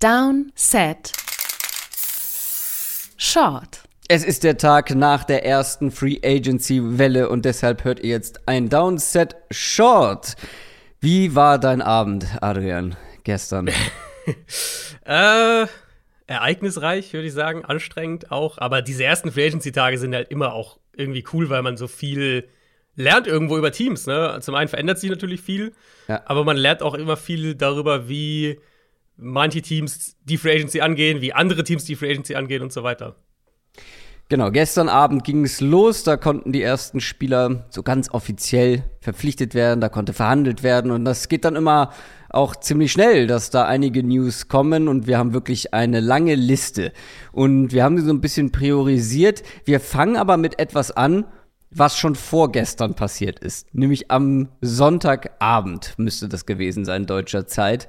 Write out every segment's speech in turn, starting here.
Down, Set, Short. Es ist der Tag nach der ersten Free Agency Welle und deshalb hört ihr jetzt ein Downset Short. Wie war dein Abend, Adrian, gestern? äh, ereignisreich, würde ich sagen, anstrengend auch. Aber diese ersten Free Agency-Tage sind halt immer auch irgendwie cool, weil man so viel lernt irgendwo über Teams. Ne? Zum einen verändert sich natürlich viel, ja. aber man lernt auch immer viel darüber, wie manche Teams die Free Agency angehen, wie andere Teams die Free Agency angehen und so weiter. Genau, gestern Abend ging es los, da konnten die ersten Spieler so ganz offiziell verpflichtet werden, da konnte verhandelt werden und das geht dann immer auch ziemlich schnell, dass da einige News kommen und wir haben wirklich eine lange Liste und wir haben sie so ein bisschen priorisiert. Wir fangen aber mit etwas an, was schon vorgestern passiert ist, nämlich am Sonntagabend müsste das gewesen sein, deutscher Zeit.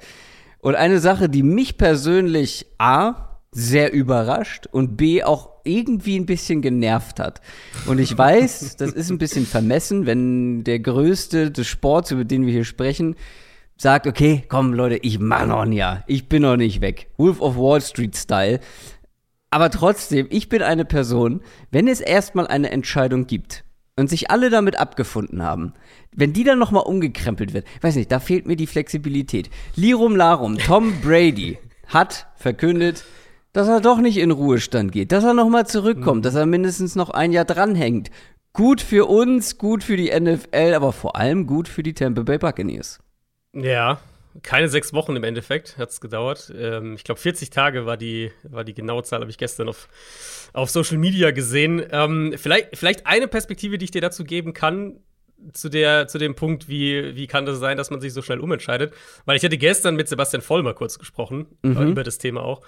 Und eine Sache, die mich persönlich A sehr überrascht und B auch irgendwie ein bisschen genervt hat. Und ich weiß, das ist ein bisschen vermessen, wenn der Größte des Sports, über den wir hier sprechen, sagt, okay, komm Leute, ich mach noch ein Jahr. Ich bin noch nicht weg. Wolf of Wall Street Style. Aber trotzdem, ich bin eine Person, wenn es erstmal eine Entscheidung gibt und sich alle damit abgefunden haben, wenn die dann nochmal umgekrempelt wird, weiß nicht, da fehlt mir die Flexibilität. Lirum Larum, Tom Brady hat verkündet, dass er doch nicht in Ruhestand geht, dass er nochmal zurückkommt, mhm. dass er mindestens noch ein Jahr dranhängt. Gut für uns, gut für die NFL, aber vor allem gut für die Tampa Bay Buccaneers. Ja, keine sechs Wochen im Endeffekt hat es gedauert. Ähm, ich glaube, 40 Tage war die, war die genaue Zahl, habe ich gestern auf, auf Social Media gesehen. Ähm, vielleicht, vielleicht eine Perspektive, die ich dir dazu geben kann, zu, der, zu dem Punkt, wie, wie kann das sein, dass man sich so schnell umentscheidet. Weil ich hatte gestern mit Sebastian Vollmer kurz gesprochen, mhm. äh, über das Thema auch.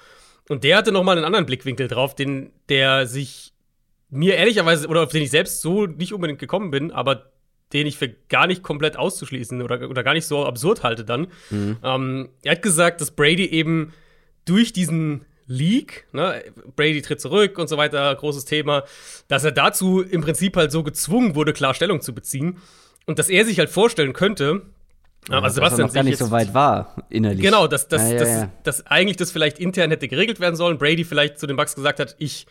Und der hatte noch mal einen anderen Blickwinkel drauf, den, der sich mir ehrlicherweise, oder auf den ich selbst so nicht unbedingt gekommen bin, aber den ich für gar nicht komplett auszuschließen oder, oder gar nicht so absurd halte dann. Mhm. Ähm, er hat gesagt, dass Brady eben durch diesen League, ne, Brady tritt zurück und so weiter, großes Thema, dass er dazu im Prinzip halt so gezwungen wurde, klar Stellung zu beziehen. Und dass er sich halt vorstellen könnte, ja, also Sebastian noch gar nicht so weit war innerlich. Genau, dass, dass, ja, ja, dass, dass eigentlich das vielleicht intern hätte geregelt werden sollen. Brady vielleicht zu den Bucks gesagt hat, ich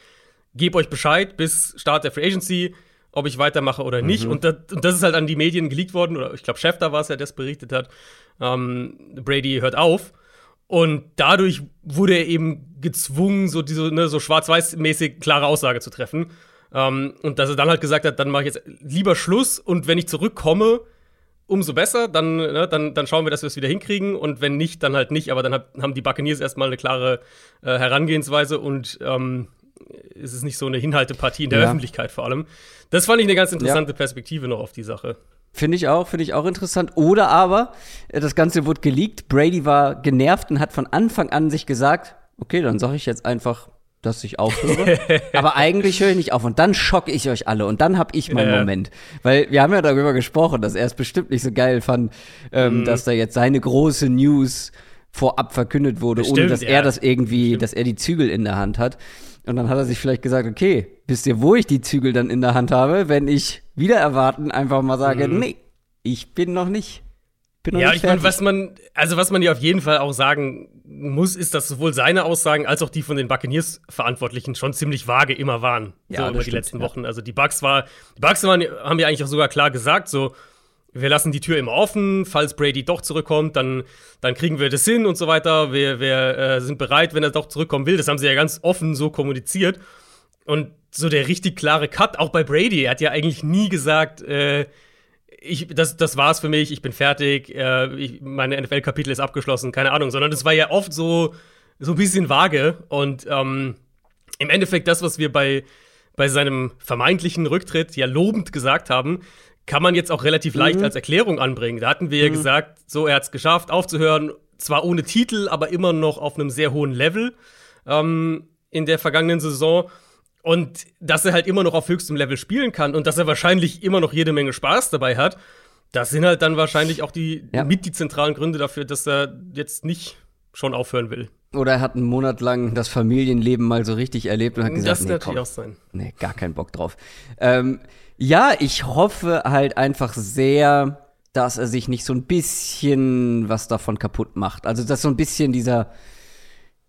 gebe euch Bescheid bis Start der Free Agency, ob ich weitermache oder nicht. Mhm. Und, das, und, das, ist halt an die Medien geleakt worden, oder ich glaube, Schäfter war es ja, der es berichtet hat. Ähm, Brady hört auf. Und dadurch wurde er eben gezwungen, so diese ne, so schwarz-weiß-mäßig klare Aussage zu treffen. Ähm, und dass er dann halt gesagt hat, dann mache ich jetzt lieber Schluss und wenn ich zurückkomme, umso besser, dann, ne, dann, dann schauen wir, dass wir es wieder hinkriegen und wenn nicht, dann halt nicht. Aber dann hat, haben die Buccaneers erstmal eine klare äh, Herangehensweise und ähm, es ist nicht so eine Hinhaltepartie in der ja. Öffentlichkeit vor allem. Das fand ich eine ganz interessante ja. Perspektive noch auf die Sache. Finde ich auch, finde ich auch interessant. Oder aber, äh, das Ganze wurde geleakt, Brady war genervt und hat von Anfang an sich gesagt, okay, dann sage ich jetzt einfach, dass ich aufhöre. aber eigentlich höre ich nicht auf und dann schocke ich euch alle und dann habe ich meinen ja. Moment. Weil wir haben ja darüber gesprochen, dass er es bestimmt nicht so geil fand, ähm, mhm. dass da jetzt seine große News vorab verkündet wurde, bestimmt, ohne dass ja. er das irgendwie, bestimmt. dass er die Zügel in der Hand hat. Und dann hat er sich vielleicht gesagt, okay, wisst ihr, wo ich die Zügel dann in der Hand habe, wenn ich wieder erwarten einfach mal sage, mhm. nee, ich bin noch nicht. Bin noch ja, nicht ich meine, was man, also was man ja auf jeden Fall auch sagen muss, ist, dass sowohl seine Aussagen als auch die von den Buccaneers-Verantwortlichen schon ziemlich vage immer waren. Ja, so über die stimmt, letzten ja. Wochen. Also die Bucks war, die Bucks waren, haben ja eigentlich auch sogar klar gesagt, so, wir lassen die Tür immer offen, falls Brady doch zurückkommt, dann, dann kriegen wir das hin und so weiter. Wir, wir äh, sind bereit, wenn er doch zurückkommen will. Das haben sie ja ganz offen so kommuniziert. Und so der richtig klare Cut, auch bei Brady, er hat ja eigentlich nie gesagt, äh, ich, das, das war's für mich, ich bin fertig, äh, ich, meine NFL-Kapitel ist abgeschlossen, keine Ahnung, sondern das war ja oft so, so ein bisschen vage. Und ähm, im Endeffekt das, was wir bei, bei seinem vermeintlichen Rücktritt ja lobend gesagt haben, kann man jetzt auch relativ leicht mhm. als Erklärung anbringen. Da hatten wir mhm. ja gesagt, so, er hat es geschafft, aufzuhören, zwar ohne Titel, aber immer noch auf einem sehr hohen Level ähm, in der vergangenen Saison. Und dass er halt immer noch auf höchstem Level spielen kann und dass er wahrscheinlich immer noch jede Menge Spaß dabei hat, das sind halt dann wahrscheinlich auch die ja. mit die zentralen Gründe dafür, dass er jetzt nicht schon aufhören will. Oder er hat einen Monat lang das Familienleben mal so richtig erlebt und hat gesagt, das nee, natürlich auch sein. Nee, gar keinen Bock drauf. Ähm, ja, ich hoffe halt einfach sehr, dass er sich nicht so ein bisschen was davon kaputt macht. Also, dass so ein bisschen dieser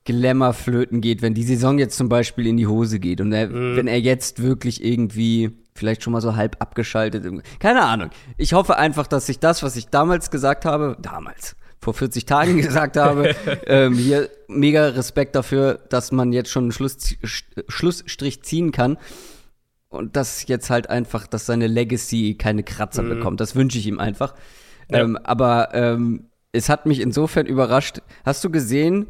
Glamour flöten geht, wenn die Saison jetzt zum Beispiel in die Hose geht und er, mhm. wenn er jetzt wirklich irgendwie vielleicht schon mal so halb abgeschaltet. Keine Ahnung. Ich hoffe einfach, dass sich das, was ich damals gesagt habe, damals, vor 40 Tagen gesagt habe, ähm, hier mega Respekt dafür, dass man jetzt schon einen Schluss, Schlussstrich ziehen kann. Und dass jetzt halt einfach, dass seine Legacy keine Kratzer mhm. bekommt. Das wünsche ich ihm einfach. Ja. Ähm, aber ähm, es hat mich insofern überrascht. Hast du gesehen,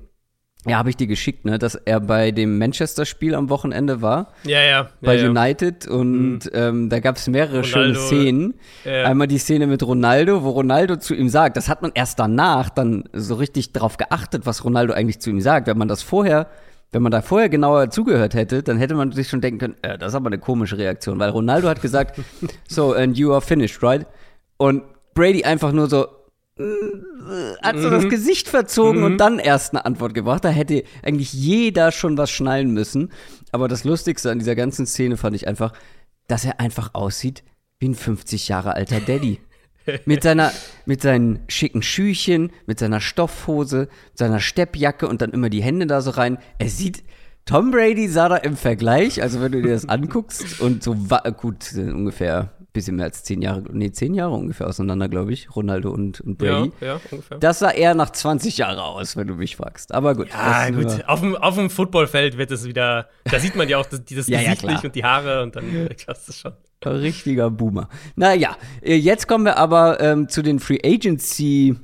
ja, habe ich dir geschickt, ne, dass er bei dem Manchester-Spiel am Wochenende war. Ja, ja. Bei ja, United und mhm. ähm, da gab es mehrere Ronaldo, schöne Szenen. Ja. Einmal die Szene mit Ronaldo, wo Ronaldo zu ihm sagt, das hat man erst danach dann so richtig drauf geachtet, was Ronaldo eigentlich zu ihm sagt. Wenn man das vorher, wenn man da vorher genauer zugehört hätte, dann hätte man sich schon denken können, äh, das ist aber eine komische Reaktion, weil Ronaldo hat gesagt, so, and you are finished, right? Und Brady einfach nur so, hat so mhm. das Gesicht verzogen mhm. und dann erst eine Antwort gebracht. Da hätte eigentlich jeder schon was schnallen müssen. Aber das Lustigste an dieser ganzen Szene fand ich einfach, dass er einfach aussieht wie ein 50 Jahre alter Daddy. mit seiner, mit seinen schicken Schüchen, mit seiner Stoffhose, seiner Steppjacke und dann immer die Hände da so rein. Er sieht, Tom Brady sah da im Vergleich, also wenn du dir das anguckst und so gut, ungefähr bisschen mehr als zehn Jahre, nee, zehn Jahre ungefähr auseinander, glaube ich, Ronaldo und, und Brady. Ja, ja, ungefähr. Das sah eher nach 20 Jahren aus, wenn du mich fragst. Aber gut. Ja, gut. Auf dem, auf dem Footballfeld wird es wieder, da sieht man ja auch das, dieses ja, Gesicht nicht und die Haare und dann klappst es schon. Richtiger Boomer. Naja, äh, jetzt kommen wir aber ähm, zu den Free Agency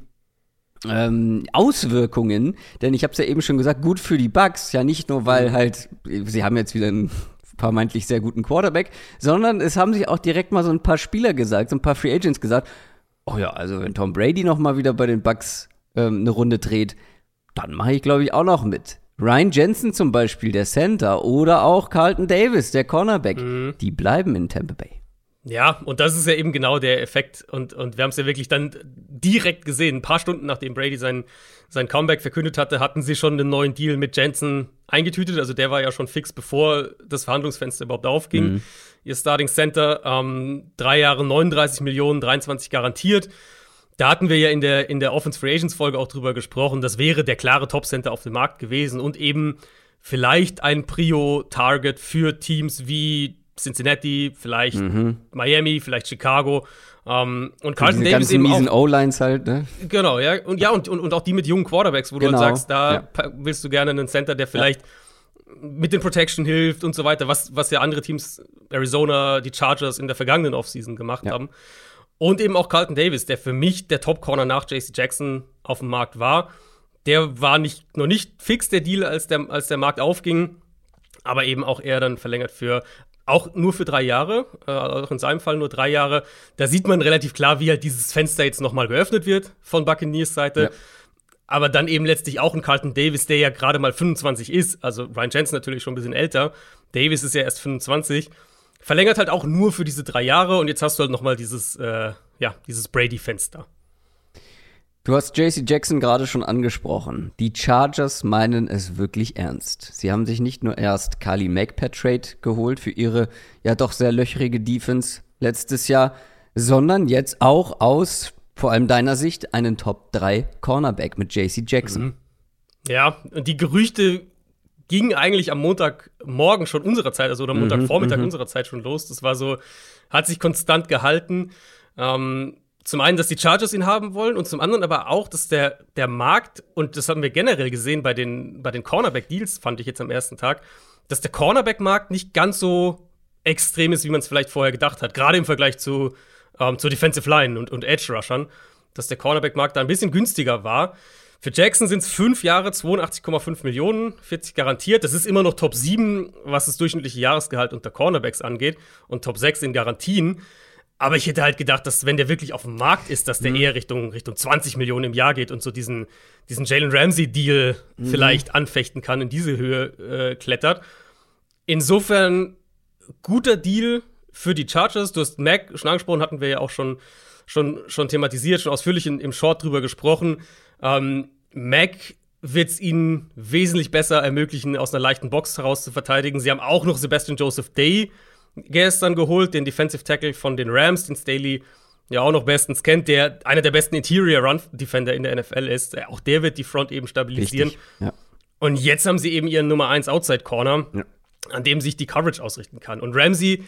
ähm, Auswirkungen, denn ich habe es ja eben schon gesagt, gut für die Bugs, ja nicht nur, weil mhm. halt, sie haben jetzt wieder einen vermeintlich sehr guten Quarterback, sondern es haben sich auch direkt mal so ein paar Spieler gesagt, so ein paar Free Agents gesagt, oh ja, also wenn Tom Brady noch mal wieder bei den Bucks ähm, eine Runde dreht, dann mache ich glaube ich auch noch mit. Ryan Jensen zum Beispiel, der Center, oder auch Carlton Davis, der Cornerback, mhm. die bleiben in Tampa Bay. Ja, und das ist ja eben genau der Effekt. Und, und wir haben es ja wirklich dann direkt gesehen. Ein paar Stunden nachdem Brady sein, sein Comeback verkündet hatte, hatten sie schon einen neuen Deal mit Jensen eingetütet. Also der war ja schon fix, bevor das Verhandlungsfenster überhaupt aufging. Mhm. Ihr Starting Center, ähm, drei Jahre 39 Millionen, 23 garantiert. Da hatten wir ja in der, in der Offense Free Agents Folge auch drüber gesprochen. Das wäre der klare Top Center auf dem Markt gewesen und eben vielleicht ein Prio-Target für Teams wie Cincinnati, vielleicht mhm. Miami, vielleicht Chicago. Ähm, und Carlton Davis ganzen eben miesen O-Lines halt, ne? Genau, ja. Und ja, und, und, und auch die mit jungen Quarterbacks, wo genau. du dann sagst, da ja. willst du gerne einen Center, der vielleicht ja. mit den Protection hilft und so weiter, was, was ja andere Teams, Arizona, die Chargers in der vergangenen Offseason gemacht ja. haben. Und eben auch Carlton Davis, der für mich der Top-Corner nach JC Jackson auf dem Markt war. Der war nicht, noch nicht fix der Deal, als der, als der Markt aufging aber eben auch er dann verlängert für auch nur für drei Jahre, äh, auch in seinem Fall nur drei Jahre. Da sieht man relativ klar, wie halt dieses Fenster jetzt nochmal geöffnet wird von Buccaneers Seite. Ja. Aber dann eben letztlich auch ein Carlton Davis, der ja gerade mal 25 ist. Also Ryan Jensen natürlich schon ein bisschen älter. Davis ist ja erst 25. Verlängert halt auch nur für diese drei Jahre und jetzt hast du halt nochmal dieses, äh, ja, dieses Brady-Fenster. Du hast JC Jackson gerade schon angesprochen. Die Chargers meinen es wirklich ernst. Sie haben sich nicht nur erst Kali Mack per Trade geholt für ihre ja doch sehr löchrige Defense letztes Jahr, sondern jetzt auch aus vor allem deiner Sicht einen Top 3 Cornerback mit JC Jackson. Mhm. Ja, und die Gerüchte gingen eigentlich am Montagmorgen schon unserer Zeit, also oder Montagvormittag mhm, unserer Zeit schon los. Das war so, hat sich konstant gehalten. Ähm, zum einen, dass die Chargers ihn haben wollen und zum anderen aber auch, dass der, der Markt, und das haben wir generell gesehen bei den, bei den Cornerback-Deals, fand ich jetzt am ersten Tag, dass der Cornerback-Markt nicht ganz so extrem ist, wie man es vielleicht vorher gedacht hat. Gerade im Vergleich zu, ähm, zur Defensive Line und, und Edge-Rushern, dass der Cornerback-Markt da ein bisschen günstiger war. Für Jackson sind es fünf Jahre, 82,5 Millionen, 40 garantiert. Das ist immer noch Top 7, was das durchschnittliche Jahresgehalt unter Cornerbacks angeht und Top 6 in Garantien. Aber ich hätte halt gedacht, dass wenn der wirklich auf dem Markt ist, dass der mhm. eher Richtung, Richtung 20 Millionen im Jahr geht und so diesen, diesen Jalen Ramsey-Deal mhm. vielleicht anfechten kann, in diese Höhe äh, klettert. Insofern guter Deal für die Chargers. Du hast Mac schon angesprochen, hatten wir ja auch schon, schon, schon thematisiert, schon ausführlich in, im Short drüber gesprochen. Ähm, Mac wird es ihnen wesentlich besser ermöglichen, aus einer leichten Box heraus zu verteidigen. Sie haben auch noch Sebastian Joseph Day gestern geholt, den Defensive Tackle von den Rams, den Staley ja auch noch bestens kennt, der einer der besten Interior Run Defender in der NFL ist. Auch der wird die Front eben stabilisieren. Ja. Und jetzt haben sie eben ihren Nummer 1 Outside Corner, ja. an dem sich die Coverage ausrichten kann. Und Ramsey,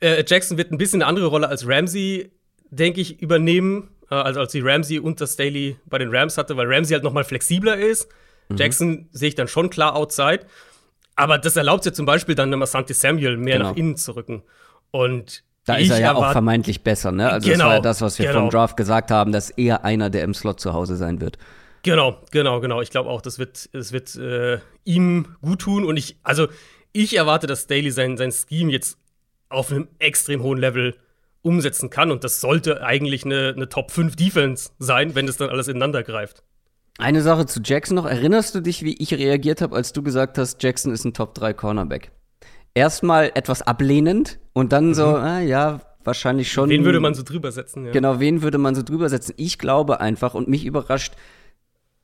äh, Jackson wird ein bisschen eine andere Rolle als Ramsey, denke ich, übernehmen. Äh, also als die Ramsey unter Staley bei den Rams hatte, weil Ramsey halt noch mal flexibler ist. Mhm. Jackson sehe ich dann schon klar Outside. Aber das erlaubt ja zum Beispiel dann Asante Samuel mehr genau. nach innen zu rücken. Und da ist er ja auch vermeintlich besser, ne? Also genau, das war ja das, was wir genau. vom Draft gesagt haben, dass er einer, der im Slot zu Hause sein wird. Genau, genau, genau. Ich glaube auch, das wird, das wird äh, ihm gut tun. Und ich, also ich erwarte, dass Daly sein, sein Scheme jetzt auf einem extrem hohen Level umsetzen kann. Und das sollte eigentlich eine, eine Top 5 Defense sein, wenn es dann alles ineinander greift. Eine Sache zu Jackson noch. Erinnerst du dich, wie ich reagiert habe, als du gesagt hast, Jackson ist ein Top 3 Cornerback? erstmal etwas ablehnend und dann so, mhm. ah, ja, wahrscheinlich schon. Wen würde man so drüber setzen? Ja. Genau, wen würde man so drüber setzen? Ich glaube einfach und mich überrascht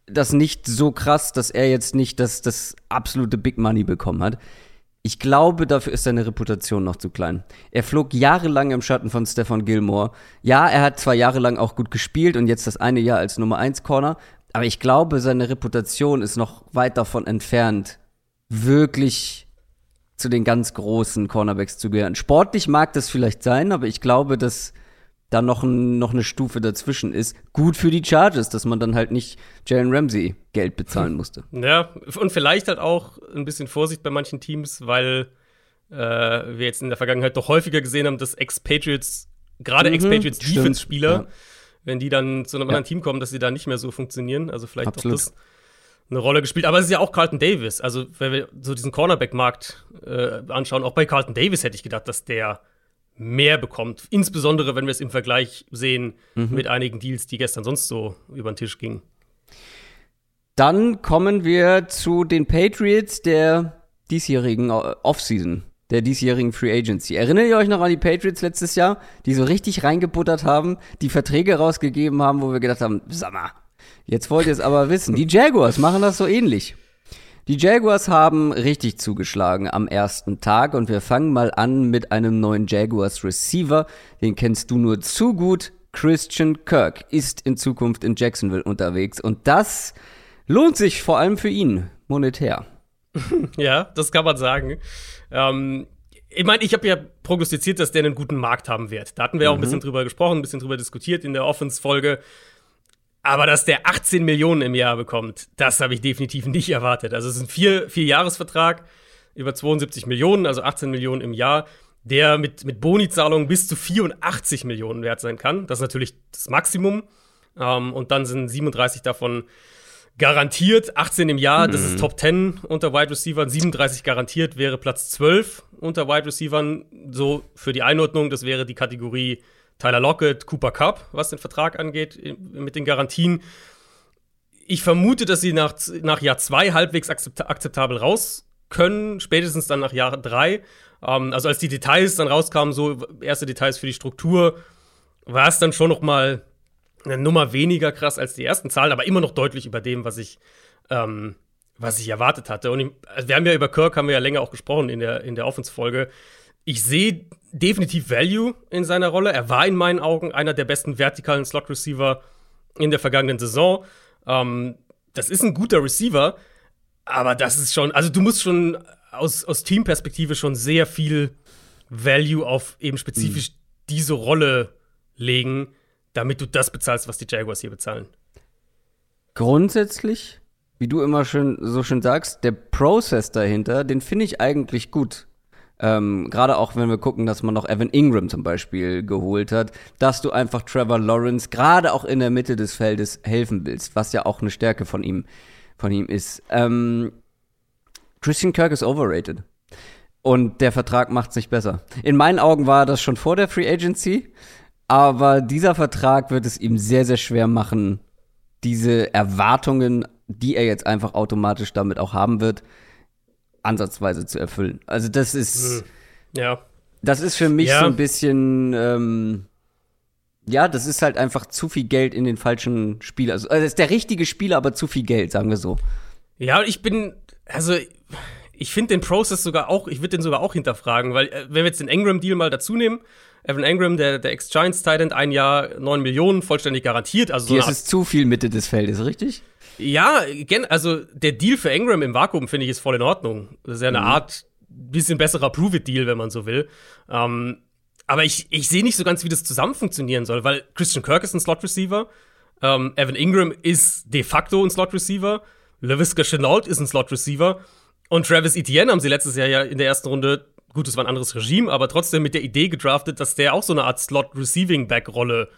das nicht so krass, dass er jetzt nicht das, das absolute Big Money bekommen hat. Ich glaube, dafür ist seine Reputation noch zu klein. Er flog jahrelang im Schatten von Stefan Gilmore. Ja, er hat zwar jahrelang auch gut gespielt und jetzt das eine Jahr als Nummer 1 Corner, aber ich glaube, seine Reputation ist noch weit davon entfernt, wirklich zu den ganz großen Cornerbacks zu gehören. Sportlich mag das vielleicht sein, aber ich glaube, dass da noch, ein, noch eine Stufe dazwischen ist. Gut für die Charges, dass man dann halt nicht Jalen Ramsey Geld bezahlen musste. Ja, und vielleicht halt auch ein bisschen Vorsicht bei manchen Teams, weil äh, wir jetzt in der Vergangenheit doch häufiger gesehen haben, dass Ex-Patriots, gerade mhm, Ex-Patriots-Defense-Spieler, ja. Wenn die dann zu einem ja. anderen Team kommen, dass sie da nicht mehr so funktionieren. Also vielleicht Absolut. auch das eine Rolle gespielt. Aber es ist ja auch Carlton Davis. Also, wenn wir so diesen Cornerback-Markt äh, anschauen, auch bei Carlton Davis hätte ich gedacht, dass der mehr bekommt. Insbesondere, wenn wir es im Vergleich sehen mhm. mit einigen Deals, die gestern sonst so über den Tisch gingen. Dann kommen wir zu den Patriots der diesjährigen äh, Offseason, der diesjährigen Free Agency. Erinnert ihr euch noch an die Patriots letztes Jahr, die so richtig reingebuttert haben, die Verträge rausgegeben haben, wo wir gedacht haben, sag mal, Jetzt wollt ihr es aber wissen. Die Jaguars machen das so ähnlich. Die Jaguars haben richtig zugeschlagen am ersten Tag und wir fangen mal an mit einem neuen Jaguars Receiver. Den kennst du nur zu gut. Christian Kirk ist in Zukunft in Jacksonville unterwegs und das lohnt sich vor allem für ihn monetär. Ja, das kann man sagen. Ähm, ich meine, ich habe ja prognostiziert, dass der einen guten Markt haben wird. Da hatten wir mhm. auch ein mhm. bisschen drüber gesprochen, ein bisschen drüber diskutiert in der Offense-Folge. Aber dass der 18 Millionen im Jahr bekommt, das habe ich definitiv nicht erwartet. Also es ist ein vier, vier Jahresvertrag über 72 Millionen, also 18 Millionen im Jahr, der mit, mit Bonizahlungen bis zu 84 Millionen wert sein kann. Das ist natürlich das Maximum. Ähm, und dann sind 37 davon garantiert, 18 im Jahr, das ist mhm. Top 10 unter Wide Receivers, 37 garantiert wäre Platz 12 unter Wide Receivers. So für die Einordnung, das wäre die Kategorie Tyler Lockett, Cooper Cup, was den Vertrag angeht, mit den Garantien. Ich vermute, dass sie nach, nach Jahr zwei halbwegs akzeptabel raus können, spätestens dann nach Jahr drei. Ähm, also als die Details dann rauskamen, so erste Details für die Struktur, war es dann schon noch mal eine Nummer weniger krass als die ersten Zahlen, aber immer noch deutlich über dem, was ich, ähm, was ich erwartet hatte. Und ich, also wir haben ja über Kirk haben wir ja länger auch gesprochen in der, in der Offense-Folge. Ich sehe definitiv Value in seiner Rolle. Er war in meinen Augen einer der besten vertikalen Slot-Receiver in der vergangenen Saison. Ähm, das ist ein guter Receiver, aber das ist schon, also du musst schon aus, aus Teamperspektive schon sehr viel Value auf eben spezifisch mhm. diese Rolle legen, damit du das bezahlst, was die Jaguars hier bezahlen. Grundsätzlich, wie du immer schön so schön sagst, der Prozess dahinter, den finde ich eigentlich gut. Ähm, Gerade auch, wenn wir gucken, dass man noch Evan Ingram zum Beispiel geholt hat, dass du einfach Trevor Lawrence gerade auch in der Mitte des Feldes helfen willst, was ja auch eine Stärke von ihm, von ihm ist. Ähm, Christian Kirk ist overrated. Und der Vertrag macht es nicht besser. In meinen Augen war das schon vor der Free Agency, aber dieser Vertrag wird es ihm sehr, sehr schwer machen, diese Erwartungen, die er jetzt einfach automatisch damit auch haben wird, ansatzweise zu erfüllen. Also das ist, hm. ja. Das ist für mich ja. so ein bisschen, ähm, ja, das ist halt einfach zu viel Geld in den falschen Spieler. Also, also ist der richtige Spieler, aber zu viel Geld, sagen wir so. Ja, ich bin, also ich finde den Prozess sogar auch, ich würde den sogar auch hinterfragen, weil äh, wenn wir jetzt den Engram-Deal mal dazu nehmen, Evan Engram, der, der Ex-Giants-Titan, ein Jahr 9 Millionen, vollständig garantiert. Also so Hier ist es zu viel Mitte des Feldes, richtig? Ja, also der Deal für Ingram im Vakuum finde ich ist voll in Ordnung. Das ist ja eine mhm. Art bisschen besserer Prove-It-Deal, wenn man so will. Ähm, aber ich, ich sehe nicht so ganz, wie das zusammen funktionieren soll, weil Christian Kirk ist ein Slot-Receiver, ähm, Evan Ingram ist de facto ein Slot-Receiver, LaVisca Chenault ist ein Slot-Receiver und Travis Etienne haben sie letztes Jahr ja in der ersten Runde, gut, es war ein anderes Regime, aber trotzdem mit der Idee gedraftet, dass der auch so eine Art Slot-Receiving-Back-Rolle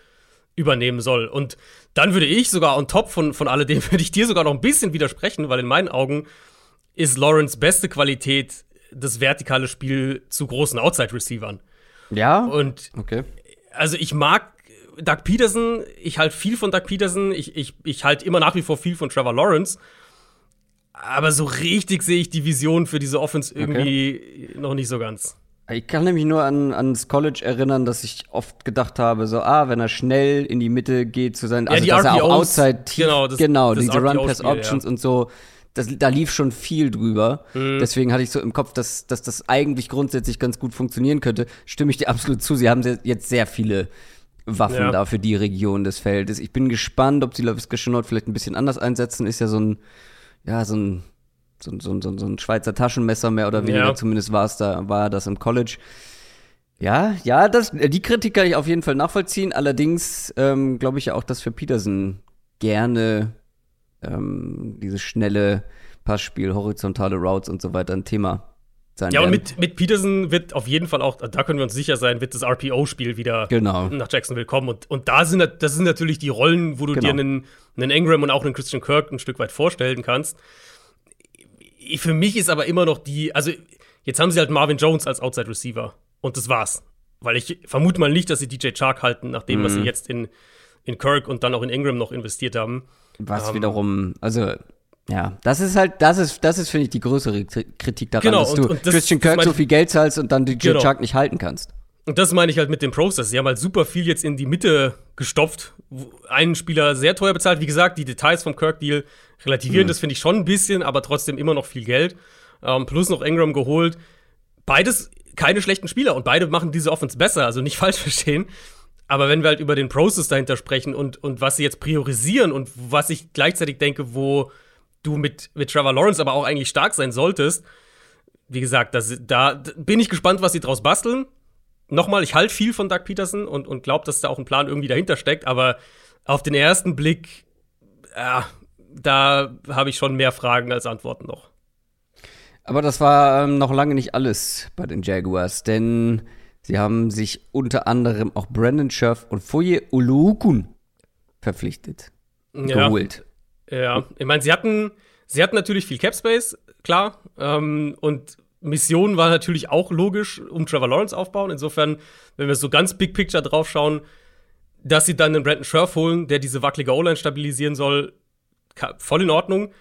übernehmen soll. Und dann würde ich sogar on top von, von alledem, würde ich dir sogar noch ein bisschen widersprechen, weil in meinen Augen ist Lawrence beste Qualität das vertikale Spiel zu großen Outside-Receivern. Ja. Und okay. also ich mag Doug Peterson, ich halte viel von Doug Peterson, ich, ich, ich halte immer nach wie vor viel von Trevor Lawrence. Aber so richtig sehe ich die Vision für diese Offense irgendwie okay. noch nicht so ganz. Ich kann nämlich nur an, ans College erinnern, dass ich oft gedacht habe, so, ah, wenn er schnell in die Mitte geht zu sein, also ja, dass RPOs, er auch outside tief, genau, das, genau das diese Run-Pass-Options ja. und so, das, da lief schon viel drüber. Mhm. Deswegen hatte ich so im Kopf, dass, dass das eigentlich grundsätzlich ganz gut funktionieren könnte. Stimme ich dir absolut zu. Sie haben jetzt sehr viele Waffen ja. da für die Region des Feldes. Ich bin gespannt, ob sie Laviska Chenault vielleicht ein bisschen anders einsetzen. Ist ja so ein, ja, so ein, so, so, so, so ein Schweizer Taschenmesser mehr oder weniger. Ja. Zumindest war es da, war das im College. Ja, ja, das, die Kritik kann ich auf jeden Fall nachvollziehen. Allerdings ähm, glaube ich ja auch, dass für Peterson gerne ähm, dieses schnelle Passspiel, horizontale Routes und so weiter ein Thema sein Ja, werden. und mit, mit Peterson wird auf jeden Fall auch, da können wir uns sicher sein, wird das RPO-Spiel wieder genau. nach Jacksonville kommen. Und, und da sind das sind natürlich die Rollen, wo du genau. dir einen, einen Ingram und auch einen Christian Kirk ein Stück weit vorstellen kannst. Für mich ist aber immer noch die, also jetzt haben sie halt Marvin Jones als Outside Receiver und das war's. Weil ich vermute mal nicht, dass sie DJ Chark halten, nach dem, mhm. was sie mhm. jetzt in, in Kirk und dann auch in Ingram noch investiert haben. Was um, ähm, wiederum, also ja, das ist halt, das ist, das ist, finde ich, die größere Kritik daran, genau, dass und, du und das, Christian Kirk so viel Geld zahlst und dann DJ genau. Chuck nicht halten kannst. Und das meine ich halt mit dem Prozess. Sie haben halt super viel jetzt in die Mitte gestopft. Einen Spieler sehr teuer bezahlt. Wie gesagt, die Details vom Kirk-Deal relativieren mhm. das, finde ich schon ein bisschen, aber trotzdem immer noch viel Geld. Ähm, plus noch Ingram geholt. Beides keine schlechten Spieler und beide machen diese Offense besser, also nicht falsch verstehen. Aber wenn wir halt über den Prozess dahinter sprechen und, und was sie jetzt priorisieren und was ich gleichzeitig denke, wo du mit, mit Trevor Lawrence aber auch eigentlich stark sein solltest, wie gesagt, das, da bin ich gespannt, was sie draus basteln. Nochmal, ich halte viel von Doug Peterson und, und glaube, dass da auch ein Plan irgendwie dahinter steckt, aber auf den ersten Blick, ja, da habe ich schon mehr Fragen als Antworten noch. Aber das war ähm, noch lange nicht alles bei den Jaguars, denn Sie haben sich unter anderem auch Brandon Scherf und Foye Uluukun verpflichtet. Ja. Geholt. Ja, ich meine, sie hatten, sie hatten natürlich viel Cap Space, klar. Ähm, und Mission war natürlich auch logisch, um Trevor Lawrence aufbauen. Insofern, wenn wir so ganz Big Picture drauf schauen, dass sie dann einen Brandon Scherf holen, der diese wackelige O-Line stabilisieren soll, voll in Ordnung.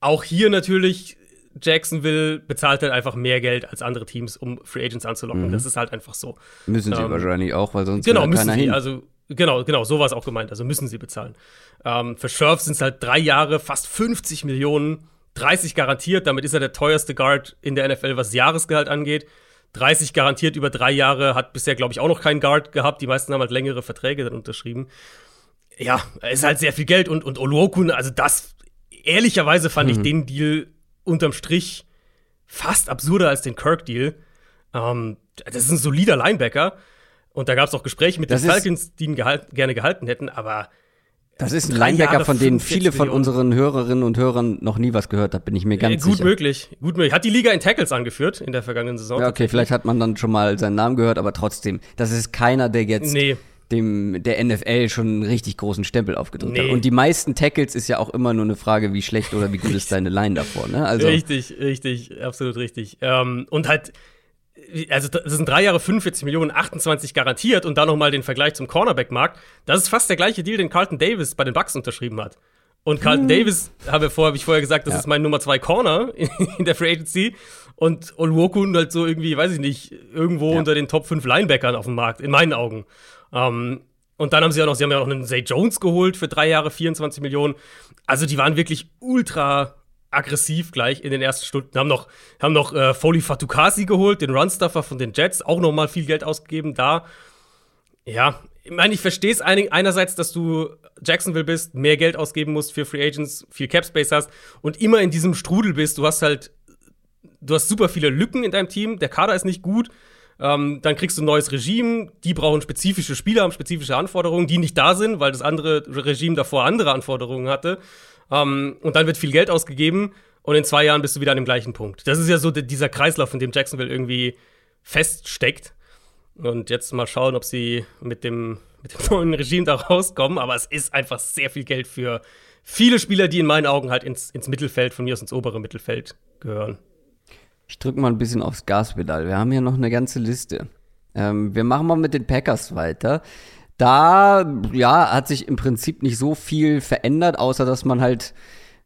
Auch hier natürlich Jacksonville bezahlt halt einfach mehr Geld als andere Teams, um Free Agents anzulocken. Mhm. Das ist halt einfach so. Müssen sie ähm, wahrscheinlich auch, weil sonst genau, müssen sie, hin. Also genau, genau, so war es auch gemeint. Also müssen sie bezahlen. Ähm, für Scherf sind es halt drei Jahre, fast 50 Millionen, 30 garantiert. Damit ist er der teuerste Guard in der NFL, was Jahresgehalt angeht. 30 garantiert über drei Jahre, hat bisher, glaube ich, auch noch keinen Guard gehabt. Die meisten haben halt längere Verträge dann unterschrieben. Ja, ist halt sehr viel Geld und, und Oluokun, also das, ehrlicherweise fand mhm. ich den Deal unterm Strich fast absurder als den Kirk-Deal. Ähm, das ist ein solider Linebacker. Und da gab es auch Gespräche mit das den Falcons, die ihn gehalt, gerne gehalten hätten, aber. Das ist ein Linebacker, Jahre, von denen viele von unseren Hörerinnen und Hörern noch nie was gehört haben, bin ich mir ganz äh, gut sicher. Gut möglich, gut möglich. Hat die Liga in Tackles angeführt in der vergangenen Saison. Ja, okay, vielleicht hat man dann schon mal seinen Namen gehört, aber trotzdem, das ist keiner, der jetzt nee dem der NFL schon einen richtig großen Stempel aufgedrückt nee. hat. Und die meisten Tackles ist ja auch immer nur eine Frage, wie schlecht oder wie gut ist deine Line davor. Ne? Also richtig, richtig, absolut richtig. Ähm, und halt, also das sind drei Jahre 45 Millionen, 28 garantiert und dann nochmal den Vergleich zum Cornerback-Markt. Das ist fast der gleiche Deal, den Carlton Davis bei den Bucks unterschrieben hat. Und Carlton hm. Davis, habe ich vorher, hab ich vorher gesagt, das ja. ist mein Nummer zwei Corner in, in der Free Agency. Und Olwokun halt so irgendwie, weiß ich nicht, irgendwo ja. unter den Top 5 Linebackern auf dem Markt, in meinen Augen. Ähm, und dann haben sie ja noch, sie haben ja noch einen Zay Jones geholt für drei Jahre, 24 Millionen. Also die waren wirklich ultra aggressiv gleich in den ersten Stunden. Haben noch, haben noch äh, Foley Fatukasi geholt, den Runstuffer von den Jets, auch noch mal viel Geld ausgegeben da. Ja, ich meine, ich verstehe es einerseits, dass du Jacksonville bist, mehr Geld ausgeben musst für Free Agents, viel Cap Space hast und immer in diesem Strudel bist. Du hast halt, du hast super viele Lücken in deinem Team, der Kader ist nicht gut. Ähm, dann kriegst du ein neues Regime, die brauchen spezifische Spieler, haben spezifische Anforderungen, die nicht da sind, weil das andere Regime davor andere Anforderungen hatte. Ähm, und dann wird viel Geld ausgegeben und in zwei Jahren bist du wieder an dem gleichen Punkt. Das ist ja so dieser Kreislauf, in dem Jacksonville irgendwie feststeckt. Und jetzt mal schauen, ob sie mit dem, mit dem neuen Regime da rauskommen. Aber es ist einfach sehr viel Geld für viele Spieler, die in meinen Augen halt ins, ins Mittelfeld, von mir aus ins obere Mittelfeld gehören. Ich drücke mal ein bisschen aufs Gaspedal. Wir haben hier noch eine ganze Liste. Ähm, wir machen mal mit den Packers weiter. Da, ja, hat sich im Prinzip nicht so viel verändert, außer dass man halt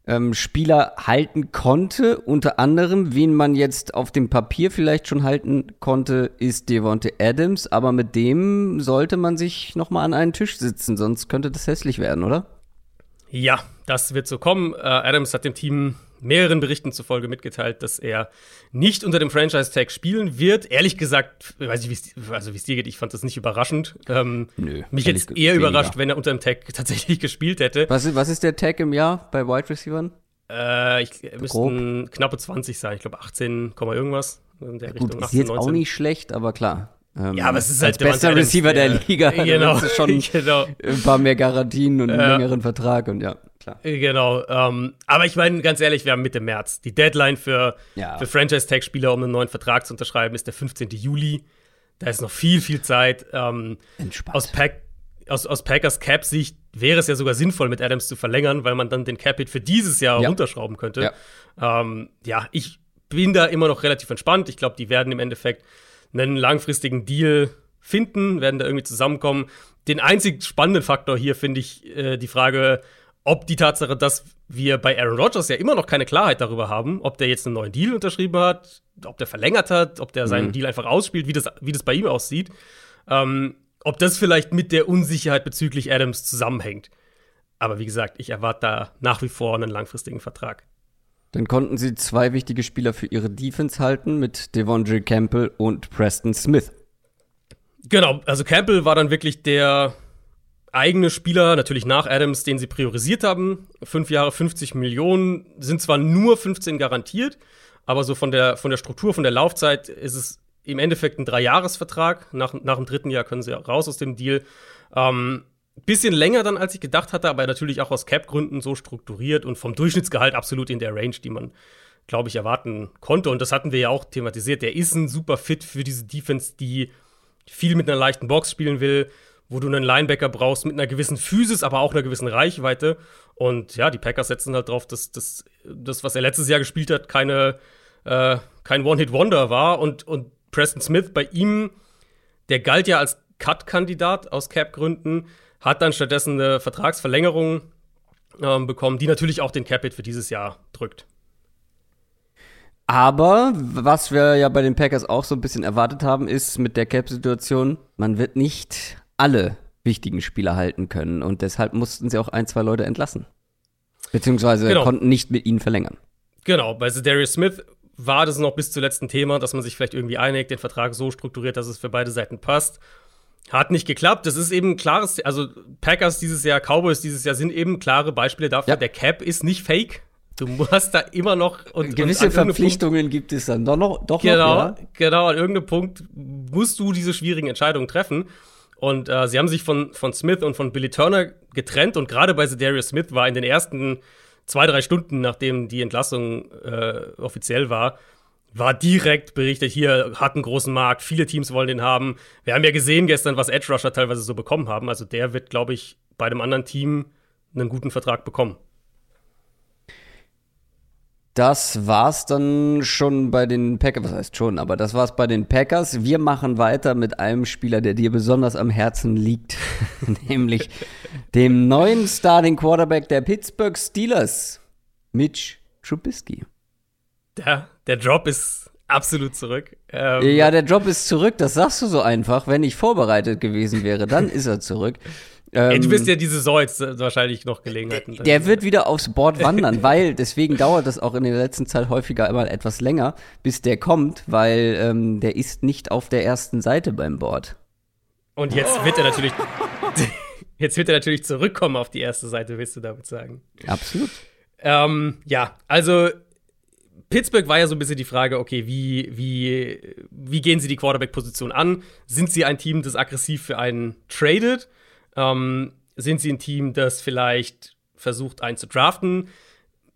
ähm, Spieler halten konnte. Unter anderem, wen man jetzt auf dem Papier vielleicht schon halten konnte, ist Devonte Adams. Aber mit dem sollte man sich noch mal an einen Tisch sitzen, sonst könnte das hässlich werden, oder? Ja, das wird so kommen. Äh, Adams hat dem Team mehreren Berichten zufolge mitgeteilt, dass er nicht unter dem Franchise-Tag spielen wird. Ehrlich gesagt, weiß ich, wie also es dir geht, ich fand das nicht überraschend. Ähm, Nö, mich jetzt eher weniger. überrascht, wenn er unter dem Tag tatsächlich gespielt hätte. Was ist, was ist der Tag im Jahr bei Wide Receivers? Äh, ich müssten knappe 20 sein, ich glaube 18, irgendwas. In der Richtung, Gut, 18, ist jetzt 19. auch nicht schlecht, aber klar. Ähm, ja, aber es ist halt als bester Receiver der, der Liga. Genau. Das schon genau. ein paar mehr Garantien und einen ja. längeren Vertrag und ja klar. Äh, genau. Ähm, aber ich meine, ganz ehrlich, wir haben Mitte März. Die Deadline für, ja. für Franchise-Tag-Spieler, um einen neuen Vertrag zu unterschreiben, ist der 15. Juli. Da ist noch viel, viel Zeit. Ähm, Entspannt. Aus, Pack, aus, aus Packers Cap-Sicht wäre es ja sogar sinnvoll, mit Adams zu verlängern, weil man dann den Cap-Hit für dieses Jahr ja. runterschrauben könnte. Ja. Ähm, ja, ich bin da immer noch relativ entspannt. Ich glaube, die werden im Endeffekt einen langfristigen Deal finden, werden da irgendwie zusammenkommen. Den einzig spannenden Faktor hier finde ich äh, die Frage, ob die Tatsache, dass wir bei Aaron Rodgers ja immer noch keine Klarheit darüber haben, ob der jetzt einen neuen Deal unterschrieben hat, ob der verlängert hat, ob der seinen mhm. Deal einfach ausspielt, wie das, wie das bei ihm aussieht, ähm, ob das vielleicht mit der Unsicherheit bezüglich Adams zusammenhängt. Aber wie gesagt, ich erwarte da nach wie vor einen langfristigen Vertrag. Dann konnten sie zwei wichtige Spieler für ihre Defense halten mit Devondre Campbell und Preston Smith. Genau, also Campbell war dann wirklich der eigene Spieler, natürlich nach Adams, den sie priorisiert haben. Fünf Jahre 50 Millionen, sind zwar nur 15 garantiert, aber so von der, von der Struktur, von der Laufzeit ist es im Endeffekt ein Dreijahresvertrag. Nach, nach dem dritten Jahr können sie raus aus dem Deal. Ähm, bisschen länger dann, als ich gedacht hatte, aber natürlich auch aus Cap-Gründen so strukturiert und vom Durchschnittsgehalt absolut in der Range, die man, glaube ich, erwarten konnte. Und das hatten wir ja auch thematisiert. Der ist ein super Fit für diese Defense, die viel mit einer leichten Box spielen will, wo du einen Linebacker brauchst mit einer gewissen Physis, aber auch einer gewissen Reichweite. Und ja, die Packers setzen halt drauf, dass das, das was er letztes Jahr gespielt hat, keine, äh, kein One-Hit-Wonder war. Und, und Preston Smith bei ihm, der galt ja als Cut-Kandidat aus Cap-Gründen, hat dann stattdessen eine Vertragsverlängerung ähm, bekommen, die natürlich auch den Cap-Hit für dieses Jahr drückt. Aber was wir ja bei den Packers auch so ein bisschen erwartet haben, ist mit der Cap-Situation, man wird nicht alle wichtigen Spieler halten können. Und deshalb mussten sie auch ein, zwei Leute entlassen. Beziehungsweise genau. konnten nicht mit ihnen verlängern. Genau, bei Darius Smith war das noch bis zuletzt ein Thema, dass man sich vielleicht irgendwie einigt, den Vertrag so strukturiert, dass es für beide Seiten passt. Hat nicht geklappt. Das ist eben klares, also Packers dieses Jahr, Cowboys dieses Jahr sind eben klare Beispiele dafür. Ja. Der Cap ist nicht fake. Du hast da immer noch und gewisse und Verpflichtungen Punkt, gibt es dann doch noch. Doch genau, noch, ja? genau. An irgendeinem Punkt musst du diese schwierigen Entscheidungen treffen. Und äh, sie haben sich von, von Smith und von Billy Turner getrennt. Und gerade bei Darius Smith war in den ersten zwei, drei Stunden, nachdem die Entlassung äh, offiziell war, war direkt berichtet, hier hat einen großen Markt, viele Teams wollen den haben. Wir haben ja gesehen gestern, was Edge Rusher teilweise so bekommen haben. Also der wird, glaube ich, bei dem anderen Team einen guten Vertrag bekommen. Das war's dann schon bei den Packers. Was heißt schon, aber das war's bei den Packers. Wir machen weiter mit einem Spieler, der dir besonders am Herzen liegt, nämlich dem neuen Starting Quarterback der Pittsburgh Steelers, Mitch Trubisky. Der, der Drop ist absolut zurück. Ähm ja, der Drop ist zurück. Das sagst du so einfach. Wenn ich vorbereitet gewesen wäre, dann ist er zurück. Ähm, du wirst ja diese jetzt äh, wahrscheinlich noch Gelegenheiten. Der wird wieder aufs Board wandern, weil deswegen dauert das auch in der letzten Zeit häufiger immer etwas länger, bis der kommt, weil ähm, der ist nicht auf der ersten Seite beim Board. Und jetzt wird er natürlich. jetzt wird er natürlich zurückkommen auf die erste Seite, willst du damit sagen? Absolut. Ähm, ja, also Pittsburgh war ja so ein bisschen die Frage, okay, wie, wie, wie gehen sie die Quarterback-Position an? Sind sie ein Team, das aggressiv für einen tradet? Ähm, sind sie ein Team, das vielleicht versucht, einen zu draften?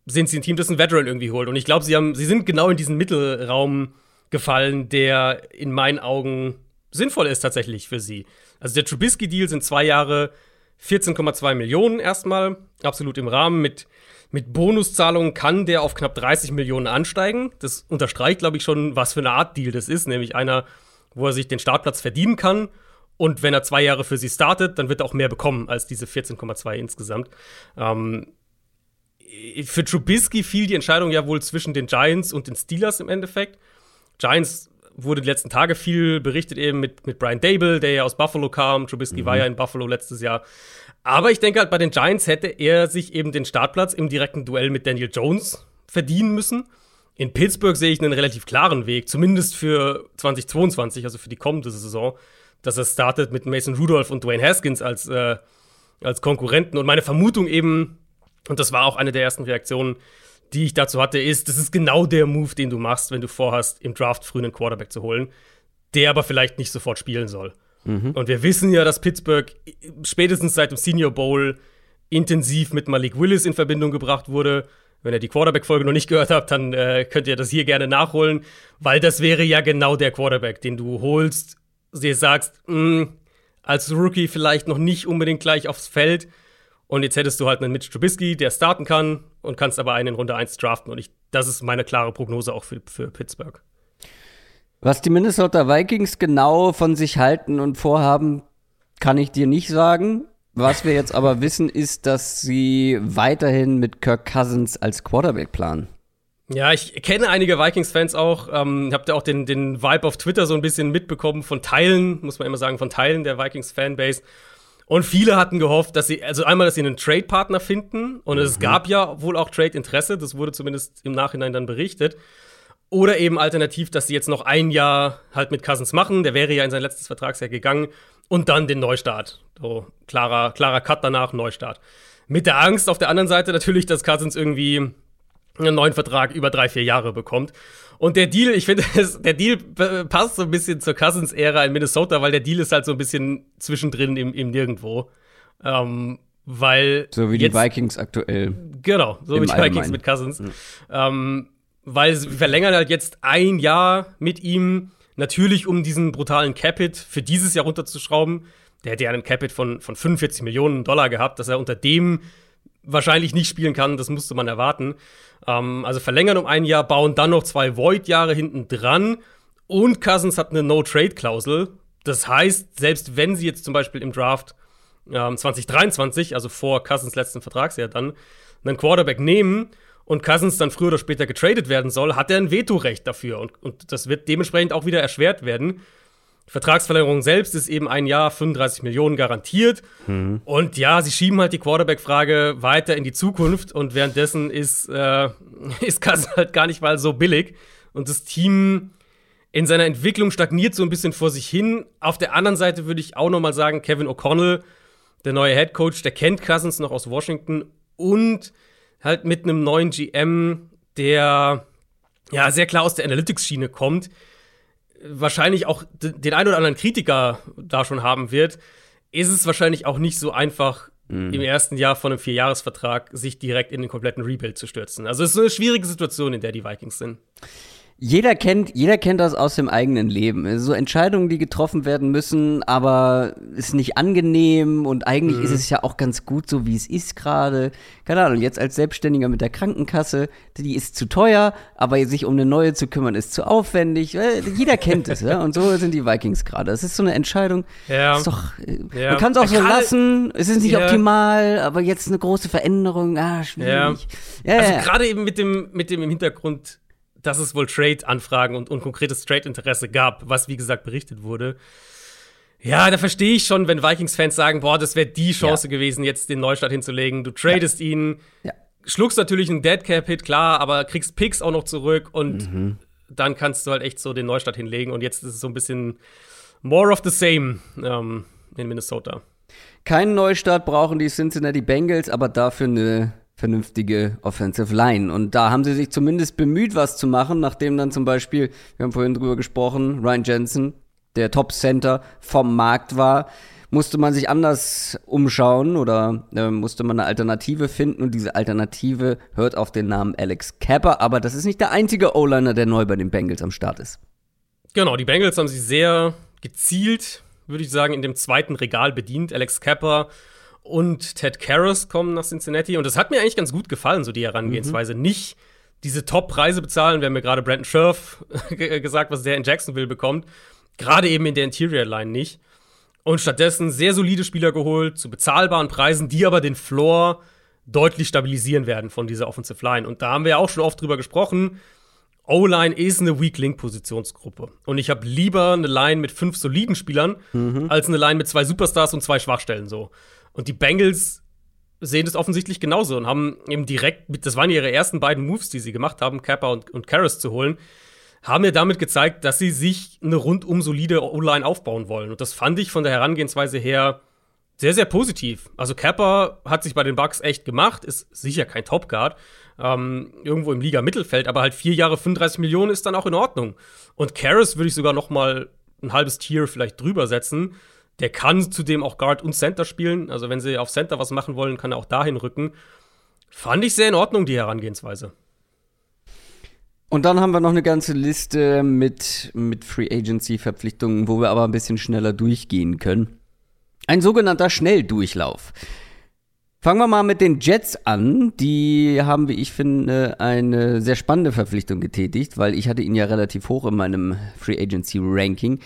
Sind sie ein Team, das einen Veteran irgendwie holt? Und ich glaube, sie, sie sind genau in diesen Mittelraum gefallen, der in meinen Augen sinnvoll ist tatsächlich für sie. Also der Trubisky-Deal sind zwei Jahre 14,2 Millionen erstmal, absolut im Rahmen. Mit, mit Bonuszahlungen kann der auf knapp 30 Millionen ansteigen. Das unterstreicht, glaube ich, schon, was für eine Art Deal das ist, nämlich einer, wo er sich den Startplatz verdienen kann. Und wenn er zwei Jahre für sie startet, dann wird er auch mehr bekommen als diese 14,2 insgesamt. Ähm, für Trubisky fiel die Entscheidung ja wohl zwischen den Giants und den Steelers im Endeffekt. Giants wurde die letzten Tage viel berichtet, eben mit, mit Brian Dable, der ja aus Buffalo kam. Trubisky mhm. war ja in Buffalo letztes Jahr. Aber ich denke halt, bei den Giants hätte er sich eben den Startplatz im direkten Duell mit Daniel Jones verdienen müssen. In Pittsburgh sehe ich einen relativ klaren Weg, zumindest für 2022, also für die kommende Saison, dass er startet mit Mason Rudolph und Dwayne Haskins als, äh, als Konkurrenten. Und meine Vermutung eben, und das war auch eine der ersten Reaktionen, die ich dazu hatte, ist, das ist genau der Move, den du machst, wenn du vorhast, im Draft früh einen Quarterback zu holen, der aber vielleicht nicht sofort spielen soll. Mhm. Und wir wissen ja, dass Pittsburgh spätestens seit dem Senior Bowl intensiv mit Malik Willis in Verbindung gebracht wurde. Wenn ihr die Quarterback-Folge noch nicht gehört habt, dann äh, könnt ihr das hier gerne nachholen, weil das wäre ja genau der Quarterback, den du holst, dir sagst, mh, hm, als Rookie vielleicht noch nicht unbedingt gleich aufs Feld, und jetzt hättest du halt einen Mitch Trubisky, der starten kann und kannst aber einen in Runde 1 draften. Und ich, das ist meine klare Prognose auch für, für Pittsburgh. Was die Minnesota Vikings genau von sich halten und vorhaben, kann ich dir nicht sagen. Was wir jetzt aber wissen, ist, dass sie weiterhin mit Kirk Cousins als Quarterback planen. Ja, ich kenne einige Vikings-Fans auch. Ähm, habt ihr auch den, den Vibe auf Twitter so ein bisschen mitbekommen von Teilen, muss man immer sagen, von Teilen der Vikings-Fanbase. Und viele hatten gehofft, dass sie, also einmal, dass sie einen Trade-Partner finden. Und mhm. es gab ja wohl auch Trade-Interesse. Das wurde zumindest im Nachhinein dann berichtet. Oder eben alternativ, dass sie jetzt noch ein Jahr halt mit Cousins machen. Der wäre ja in sein letztes Vertragsjahr gegangen. Und dann den Neustart. So, klarer, klarer Cut danach, Neustart. Mit der Angst auf der anderen Seite natürlich, dass Cousins irgendwie einen neuen Vertrag über drei, vier Jahre bekommt. Und der Deal, ich finde, der Deal passt so ein bisschen zur Cousins-Ära in Minnesota, weil der Deal ist halt so ein bisschen zwischendrin im, im Nirgendwo. Ähm, weil. So wie jetzt, die Vikings aktuell. Genau, so wie die Allgemeinen. Vikings mit Cousins. Mhm. Ähm, weil sie verlängern halt jetzt ein Jahr mit ihm, natürlich um diesen brutalen Capit für dieses Jahr runterzuschrauben. Der hätte ja einen Capit von, von 45 Millionen Dollar gehabt, dass er unter dem wahrscheinlich nicht spielen kann, das musste man erwarten. Ähm, also verlängern um ein Jahr, bauen dann noch zwei Void-Jahre hinten dran und Cousins hat eine No-Trade-Klausel. Das heißt, selbst wenn sie jetzt zum Beispiel im Draft ähm, 2023, also vor Cousins letzten Vertragsjahr dann, einen Quarterback nehmen und Cousins dann früher oder später getradet werden soll, hat er ein Vetorecht dafür und, und das wird dementsprechend auch wieder erschwert werden. Vertragsverlängerung selbst ist eben ein Jahr 35 Millionen garantiert. Mhm. Und ja, sie schieben halt die Quarterback-Frage weiter in die Zukunft und währenddessen ist, äh, ist Kassel halt gar nicht mal so billig. Und das Team in seiner Entwicklung stagniert so ein bisschen vor sich hin. Auf der anderen Seite würde ich auch noch mal sagen, Kevin O'Connell, der neue Head Coach, der kennt Cousins noch aus Washington und halt mit einem neuen GM, der ja sehr klar aus der Analytics-Schiene kommt wahrscheinlich auch den ein oder anderen Kritiker da schon haben wird, ist es wahrscheinlich auch nicht so einfach, mhm. im ersten Jahr von einem Vierjahresvertrag sich direkt in den kompletten Rebuild zu stürzen. Also es ist so eine schwierige Situation, in der die Vikings sind. Jeder kennt, jeder kennt das aus dem eigenen Leben. So Entscheidungen, die getroffen werden müssen, aber ist nicht angenehm und eigentlich mhm. ist es ja auch ganz gut so, wie es ist gerade. Keine Ahnung, jetzt als Selbstständiger mit der Krankenkasse, die ist zu teuer, aber sich um eine neue zu kümmern ist zu aufwendig. Jeder kennt es, ja. Und so sind die Vikings gerade. Es ist so eine Entscheidung. Ja. Ist doch, äh, ja. Man kann es auch so lassen. Es ist nicht ja. optimal, aber jetzt eine große Veränderung. Ah, schwierig. Ja. ja also gerade eben mit dem, mit dem im Hintergrund dass es wohl Trade-Anfragen und, und konkretes Trade-Interesse gab, was wie gesagt berichtet wurde. Ja, da verstehe ich schon, wenn Vikings-Fans sagen, boah, das wäre die Chance ja. gewesen, jetzt den Neustart hinzulegen. Du tradest ja. ihn, ja. schluckst natürlich einen Dead-Cap-Hit, klar, aber kriegst Picks auch noch zurück und mhm. dann kannst du halt echt so den Neustart hinlegen. Und jetzt ist es so ein bisschen more of the same ähm, in Minnesota. Keinen Neustart brauchen die Cincinnati Bengals, aber dafür eine vernünftige Offensive Line. Und da haben sie sich zumindest bemüht, was zu machen, nachdem dann zum Beispiel, wir haben vorhin drüber gesprochen, Ryan Jensen, der Top Center vom Markt war, musste man sich anders umschauen oder äh, musste man eine Alternative finden und diese Alternative hört auf den Namen Alex Capper, aber das ist nicht der einzige O-Liner, der neu bei den Bengals am Start ist. Genau, die Bengals haben sich sehr gezielt, würde ich sagen, in dem zweiten Regal bedient. Alex Capper und Ted Karras kommen nach Cincinnati und das hat mir eigentlich ganz gut gefallen, so die Herangehensweise. Mhm. Nicht diese Top-Preise bezahlen, wir haben mir gerade Brandon Scherf gesagt, was der in Jacksonville bekommt. Gerade eben in der Interior-Line nicht. Und stattdessen sehr solide Spieler geholt, zu bezahlbaren Preisen, die aber den Floor deutlich stabilisieren werden von dieser Offensive Line. Und da haben wir ja auch schon oft drüber gesprochen. O-Line ist eine Weak-Link-Positionsgruppe. Und ich habe lieber eine Line mit fünf soliden Spielern, mhm. als eine Line mit zwei Superstars und zwei Schwachstellen so. Und die Bengals sehen das offensichtlich genauso und haben eben direkt, das waren ihre ersten beiden Moves, die sie gemacht haben, Kappa und, und Karras zu holen, haben mir damit gezeigt, dass sie sich eine rundum solide O-Line aufbauen wollen. Und das fand ich von der Herangehensweise her sehr, sehr positiv. Also Kappa hat sich bei den Bucks echt gemacht, ist sicher kein Topguard, ähm, irgendwo im Liga-Mittelfeld, aber halt vier Jahre 35 Millionen ist dann auch in Ordnung. Und Karras würde ich sogar noch mal ein halbes Tier vielleicht drüber setzen. Der kann zudem auch Guard und Center spielen. Also wenn sie auf Center was machen wollen, kann er auch dahin rücken. Fand ich sehr in Ordnung, die Herangehensweise. Und dann haben wir noch eine ganze Liste mit, mit Free Agency-Verpflichtungen, wo wir aber ein bisschen schneller durchgehen können. Ein sogenannter Schnelldurchlauf. Fangen wir mal mit den Jets an. Die haben, wie ich finde, eine sehr spannende Verpflichtung getätigt, weil ich hatte ihn ja relativ hoch in meinem Free Agency Ranking.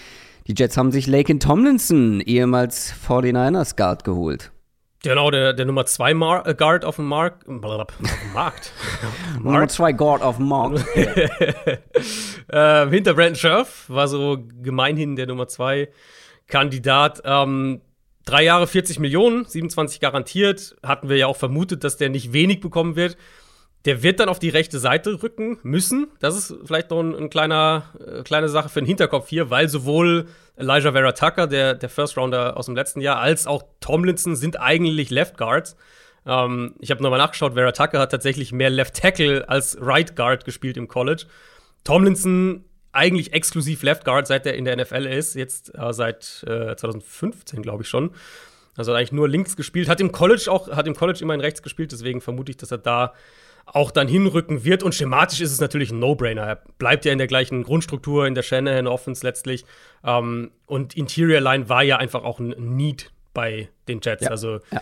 Die Jets haben sich Laken Tomlinson, ehemals 49ers Guard, geholt. Genau, der, der Nummer 2 äh, Guard auf dem Markt. Auf dem Markt. Nummer 2 Guard auf dem Markt. äh, hinter Brandon Scherf war so gemeinhin der Nummer 2 Kandidat. Ähm, drei Jahre 40 Millionen, 27 garantiert. Hatten wir ja auch vermutet, dass der nicht wenig bekommen wird. Der wird dann auf die rechte Seite rücken müssen. Das ist vielleicht noch ein, ein kleiner, äh, kleine Sache für den Hinterkopf hier, weil sowohl Elijah Vera Tucker, der, der First Rounder aus dem letzten Jahr, als auch Tomlinson sind eigentlich Left Guards. Ähm, ich habe nochmal nachgeschaut, Vera Tucker hat tatsächlich mehr Left Tackle als Right Guard gespielt im College. Tomlinson eigentlich exklusiv Left Guard, seit er in der NFL ist, jetzt äh, seit äh, 2015, glaube ich schon. Also eigentlich nur links gespielt, hat im College auch, hat im College immerhin rechts gespielt, deswegen vermute ich, dass er da auch dann hinrücken wird. Und schematisch ist es natürlich ein No-Brainer. Er bleibt ja in der gleichen Grundstruktur, in der Shanahan Offense letztlich. Ähm, und Interior Line war ja einfach auch ein Need bei den Jets. Ja. Also ja.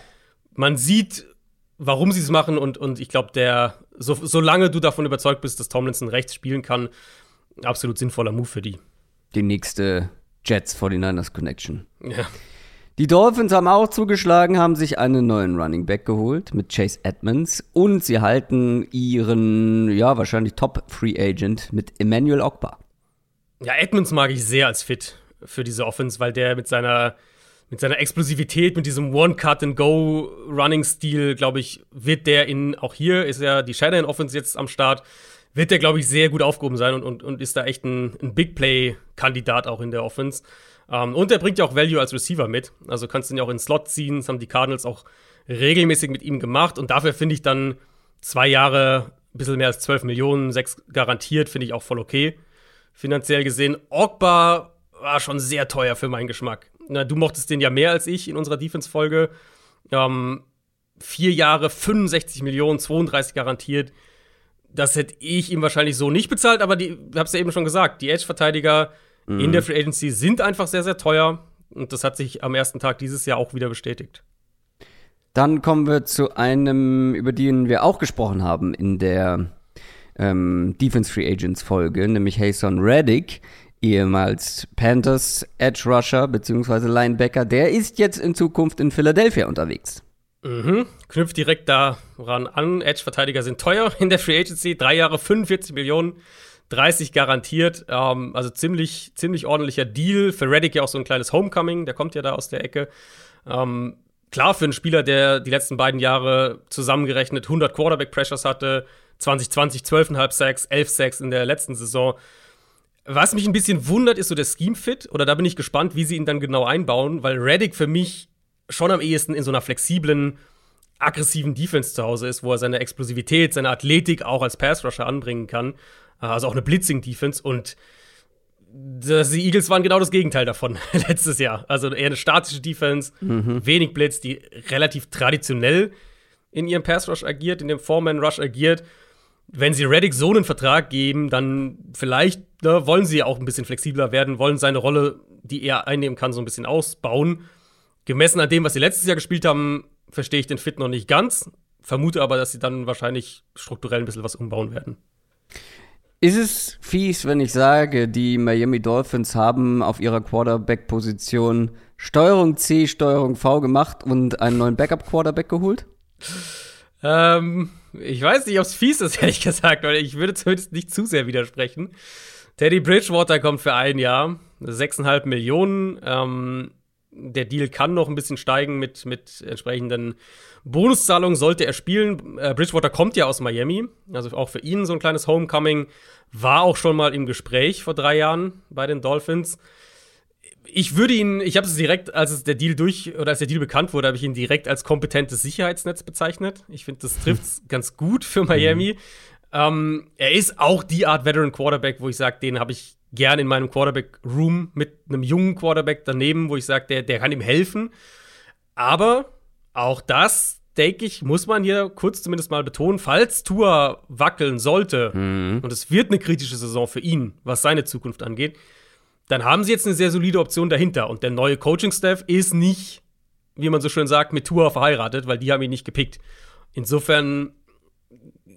man sieht, warum sie es machen. Und, und ich glaube, der, so, solange du davon überzeugt bist, dass Tomlinson rechts spielen kann, absolut sinnvoller Move für die. Die nächste Jets 49ers Connection. Ja. Die Dolphins haben auch zugeschlagen, haben sich einen neuen Running Back geholt mit Chase Edmonds und sie halten ihren, ja, wahrscheinlich Top Free Agent mit Emmanuel Ogba. Ja, Edmonds mag ich sehr als Fit für diese Offense, weil der mit seiner mit seiner Explosivität, mit diesem One-Cut-and-Go-Running-Stil, glaube ich, wird der in, auch hier ist ja die Shadowin Offense jetzt am Start, wird der, glaube ich, sehr gut aufgehoben sein und, und, und ist da echt ein, ein Big Play-Kandidat auch in der Offense. Um, ähm, und er bringt ja auch Value als Receiver mit. Also kannst du ihn ja auch in Slot ziehen. Das haben die Cardinals auch regelmäßig mit ihm gemacht. Und dafür finde ich dann zwei Jahre, ein bisschen mehr als 12 Millionen, sechs garantiert, finde ich auch voll okay. Finanziell gesehen. Ogba war schon sehr teuer für meinen Geschmack. Na, du mochtest den ja mehr als ich in unserer Defense-Folge. Ähm, vier Jahre, 65 Millionen, 32 garantiert. Das hätte ich ihm wahrscheinlich so nicht bezahlt, aber die, hab's ja eben schon gesagt, die Edge-Verteidiger mhm. in der Free Agency sind einfach sehr, sehr teuer. Und das hat sich am ersten Tag dieses Jahr auch wieder bestätigt. Dann kommen wir zu einem, über den wir auch gesprochen haben in der ähm, Defense Free Agents Folge, nämlich Hason Reddick, ehemals Panthers Edge Rusher bzw. Linebacker. Der ist jetzt in Zukunft in Philadelphia unterwegs. Mhm. Knüpft direkt daran an. Edge-Verteidiger sind teuer in der Free Agency. Drei Jahre 45 Millionen. 30 garantiert. Ähm, also ziemlich, ziemlich ordentlicher Deal. Für Reddick ja auch so ein kleines Homecoming, der kommt ja da aus der Ecke. Ähm, klar, für einen Spieler, der die letzten beiden Jahre zusammengerechnet 100 Quarterback-Pressures hatte, 2020 12,5 Sacks, 11 Sacks in der letzten Saison. Was mich ein bisschen wundert, ist so der Scheme-Fit. Oder da bin ich gespannt, wie sie ihn dann genau einbauen, weil Reddick für mich schon am ehesten in so einer flexiblen, aggressiven Defense zu Hause ist, wo er seine Explosivität, seine Athletik auch als Pass-Rusher anbringen kann. Also auch eine Blitzing-Defense. Und die Eagles waren genau das Gegenteil davon letztes Jahr. Also eher eine statische Defense, mhm. wenig Blitz, die relativ traditionell in ihrem Pass-Rush agiert, in dem Four-Man-Rush agiert. Wenn sie Reddick so einen Vertrag geben, dann vielleicht ne, wollen sie auch ein bisschen flexibler werden, wollen seine Rolle, die er einnehmen kann, so ein bisschen ausbauen. Gemessen an dem, was sie letztes Jahr gespielt haben, verstehe ich den Fit noch nicht ganz. Vermute aber, dass sie dann wahrscheinlich strukturell ein bisschen was umbauen werden. Ist es fies, wenn ich sage, die Miami Dolphins haben auf ihrer Quarterback-Position Steuerung C, Steuerung V gemacht und einen neuen Backup-Quarterback geholt? Ähm, ich weiß nicht, ob es fies ist, ehrlich gesagt, weil ich würde zumindest nicht zu sehr widersprechen. Teddy Bridgewater kommt für ein Jahr, 6,5 Millionen. Ähm, der Deal kann noch ein bisschen steigen mit, mit entsprechenden Bonuszahlungen, sollte er spielen. Äh, Bridgewater kommt ja aus Miami, also auch für ihn so ein kleines Homecoming. War auch schon mal im Gespräch vor drei Jahren bei den Dolphins. Ich würde ihn, ich habe es direkt, als es der Deal durch oder als der Deal bekannt wurde, habe ich ihn direkt als kompetentes Sicherheitsnetz bezeichnet. Ich finde, das trifft es ganz gut für Miami. Mhm. Ähm, er ist auch die Art Veteran Quarterback, wo ich sage, den habe ich gern in meinem Quarterback-Room mit einem jungen Quarterback daneben, wo ich sage, der, der kann ihm helfen. Aber auch das, denke ich, muss man hier kurz zumindest mal betonen, falls Tua wackeln sollte, mhm. und es wird eine kritische Saison für ihn, was seine Zukunft angeht, dann haben sie jetzt eine sehr solide Option dahinter. Und der neue Coaching-Staff ist nicht, wie man so schön sagt, mit Tua verheiratet, weil die haben ihn nicht gepickt. Insofern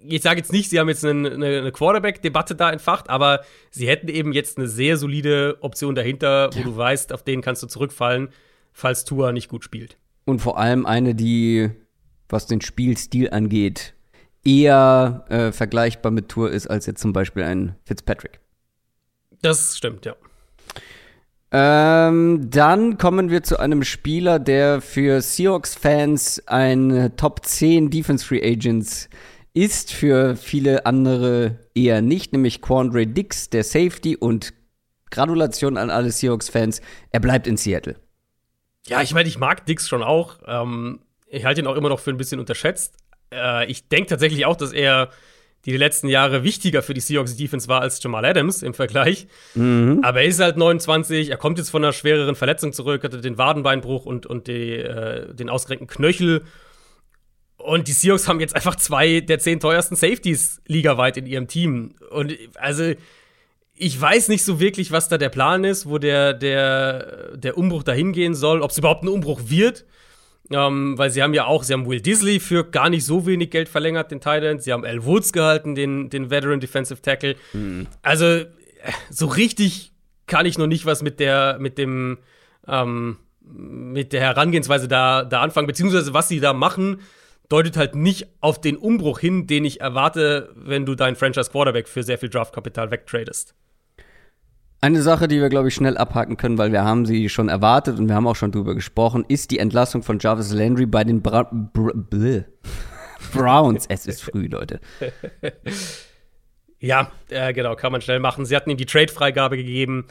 ich sage jetzt nicht, sie haben jetzt eine, eine Quarterback-Debatte da entfacht, aber sie hätten eben jetzt eine sehr solide Option dahinter, wo ja. du weißt, auf den kannst du zurückfallen, falls Tua nicht gut spielt. Und vor allem eine, die, was den Spielstil angeht, eher äh, vergleichbar mit Tour ist als jetzt zum Beispiel ein Fitzpatrick. Das stimmt, ja. Ähm, dann kommen wir zu einem Spieler, der für Seahawks-Fans ein Top 10 Defense Free Agents ist für viele andere eher nicht, nämlich Quandre Dix, der Safety und Gratulation an alle Seahawks-Fans, er bleibt in Seattle. Ja, ich meine, ich mag Dix schon auch. Ähm, ich halte ihn auch immer noch für ein bisschen unterschätzt. Äh, ich denke tatsächlich auch, dass er die letzten Jahre wichtiger für die Seahawks Defense war als Jamal Adams im Vergleich. Mhm. Aber er ist halt 29, er kommt jetzt von einer schwereren Verletzung zurück, hatte den Wadenbeinbruch und, und die, äh, den ausgerenkten Knöchel und die Seahawks haben jetzt einfach zwei der zehn teuersten Safeties ligaweit in ihrem Team. Und also, ich weiß nicht so wirklich, was da der Plan ist, wo der, der, der Umbruch dahin gehen soll, ob es überhaupt ein Umbruch wird. Ähm, weil sie haben ja auch, sie haben Will Disley für gar nicht so wenig Geld verlängert, den Titan. Sie haben Al Woods gehalten, den, den Veteran Defensive Tackle. Mhm. Also, so richtig kann ich noch nicht was mit der, mit dem, ähm, mit der Herangehensweise da, da anfangen, beziehungsweise was sie da machen deutet halt nicht auf den Umbruch hin, den ich erwarte, wenn du deinen Franchise Quarterback für sehr viel Draftkapital wegtradest. Eine Sache, die wir, glaube ich, schnell abhaken können, weil wir haben sie schon erwartet und wir haben auch schon drüber gesprochen, ist die Entlassung von Jarvis Landry bei den Bra Br Br Browns. es ist früh, Leute. Ja, äh, genau, kann man schnell machen. Sie hatten ihm die Trade-Freigabe gegeben,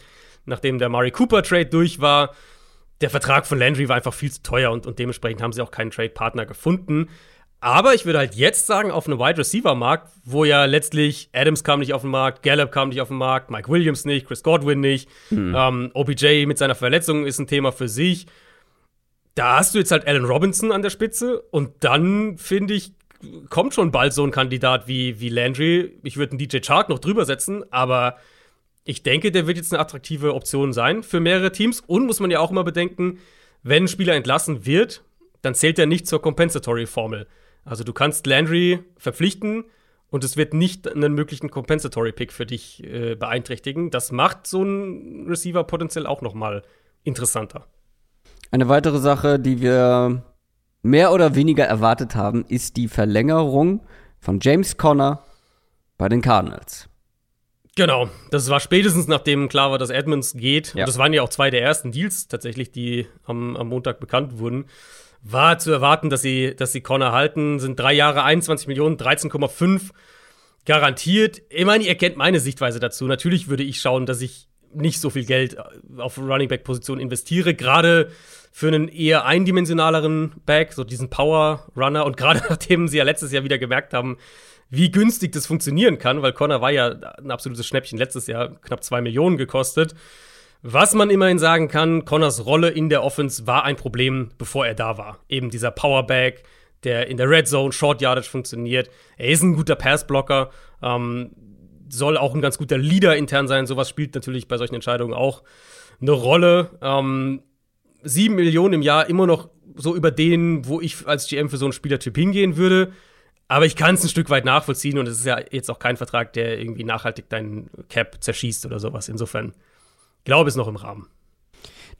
nachdem der Murray Cooper-Trade durch war der Vertrag von Landry war einfach viel zu teuer und, und dementsprechend haben sie auch keinen Trade-Partner gefunden. Aber ich würde halt jetzt sagen, auf einem Wide Receiver-Markt, wo ja letztlich Adams kam nicht auf den Markt, Gallup kam nicht auf den Markt, Mike Williams nicht, Chris Godwin nicht, mhm. ähm, OBJ mit seiner Verletzung ist ein Thema für sich. Da hast du jetzt halt Allen Robinson an der Spitze und dann finde ich, kommt schon bald so ein Kandidat wie, wie Landry. Ich würde einen DJ Chark noch drüber setzen, aber ich denke, der wird jetzt eine attraktive Option sein für mehrere Teams. Und muss man ja auch immer bedenken, wenn ein Spieler entlassen wird, dann zählt er nicht zur Compensatory-Formel. Also du kannst Landry verpflichten und es wird nicht einen möglichen Compensatory-Pick für dich äh, beeinträchtigen. Das macht so einen Receiver potenziell auch noch mal interessanter. Eine weitere Sache, die wir mehr oder weniger erwartet haben, ist die Verlängerung von James Conner bei den Cardinals. Genau, das war spätestens nachdem klar war, dass Edmonds geht. Ja. Und das waren ja auch zwei der ersten Deals tatsächlich, die am, am Montag bekannt wurden. War zu erwarten, dass sie, dass sie Connor halten. Sind drei Jahre, 21 Millionen, 13,5. garantiert. Ich meine, ihr kennt meine Sichtweise dazu. Natürlich würde ich schauen, dass ich nicht so viel Geld auf Running Back Position investiere, gerade für einen eher eindimensionaleren Back, so diesen Power Runner und gerade nachdem sie ja letztes Jahr wieder gemerkt haben, wie günstig das funktionieren kann, weil Connor war ja ein absolutes Schnäppchen letztes Jahr, knapp zwei Millionen gekostet. Was man immerhin sagen kann, Connors Rolle in der Offense war ein Problem, bevor er da war. Eben dieser Powerback, der in der Red Zone Short Yardage funktioniert. Er ist ein guter Passblocker, ähm, soll auch ein ganz guter Leader intern sein. Sowas spielt natürlich bei solchen Entscheidungen auch eine Rolle. Ähm, sieben Millionen im Jahr immer noch so über den, wo ich als GM für so einen Spielertyp hingehen würde. Aber ich kann es ein Stück weit nachvollziehen und es ist ja jetzt auch kein Vertrag, der irgendwie nachhaltig deinen Cap zerschießt oder sowas. Insofern glaube ich, ist noch im Rahmen.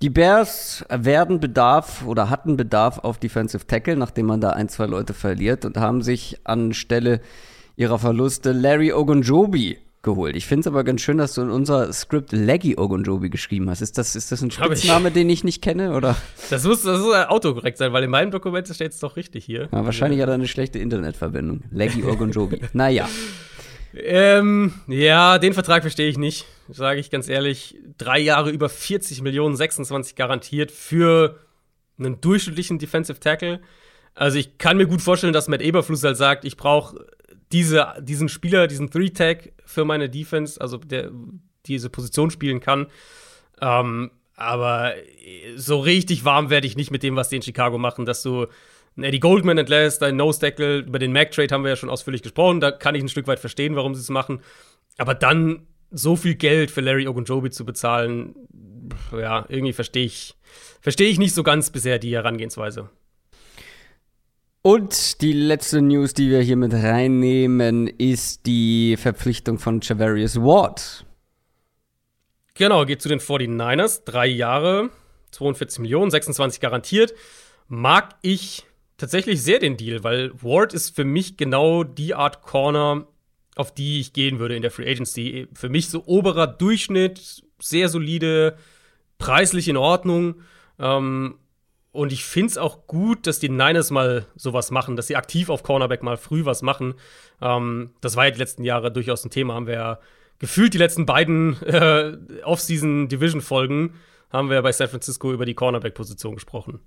Die Bears werden Bedarf oder hatten Bedarf auf Defensive Tackle, nachdem man da ein, zwei Leute verliert und haben sich anstelle ihrer Verluste Larry Ogunjobi geholt. Ich finde es aber ganz schön, dass du in unser Skript Leggy Ogunjobi geschrieben hast. Ist das, ist das ein Spitzname, den ich nicht kenne? Oder? Das muss, das muss autokorrekt sein, weil in meinem Dokument steht es doch richtig hier. Ja, wahrscheinlich hat er eine schlechte Internetverbindung. Leggy Ogunjobi. naja. Ähm, ja, den Vertrag verstehe ich nicht, sage ich ganz ehrlich. Drei Jahre über 40 Millionen, 26 garantiert für einen durchschnittlichen Defensive Tackle. Also ich kann mir gut vorstellen, dass Matt Eberfluss halt sagt, ich brauche diese, diesen Spieler, diesen Three-Tag für meine Defense, also der diese Position spielen kann. Ähm, aber so richtig warm werde ich nicht mit dem, was die in Chicago machen, dass du Eddie Goldman entlässt, ein Nose-Tackle, über den Mac-Trade haben wir ja schon ausführlich gesprochen, da kann ich ein Stück weit verstehen, warum sie es machen. Aber dann so viel Geld für Larry Ogunjobi zu bezahlen, ja, irgendwie verstehe ich, verstehe ich nicht so ganz bisher die Herangehensweise. Und die letzte News, die wir hier mit reinnehmen, ist die Verpflichtung von Javarius Ward. Genau, geht zu den 49ers. Drei Jahre, 42 Millionen, 26 garantiert. Mag ich tatsächlich sehr den Deal, weil Ward ist für mich genau die Art Corner, auf die ich gehen würde in der Free Agency. Für mich so oberer Durchschnitt, sehr solide, preislich in Ordnung. Ähm, und ich finde es auch gut, dass die Niners mal sowas machen, dass sie aktiv auf Cornerback mal früh was machen. Ähm, das war ja die letzten Jahre durchaus ein Thema. Haben wir ja gefühlt die letzten beiden äh, Off-Season-Division-Folgen haben wir bei San Francisco über die Cornerback-Position gesprochen.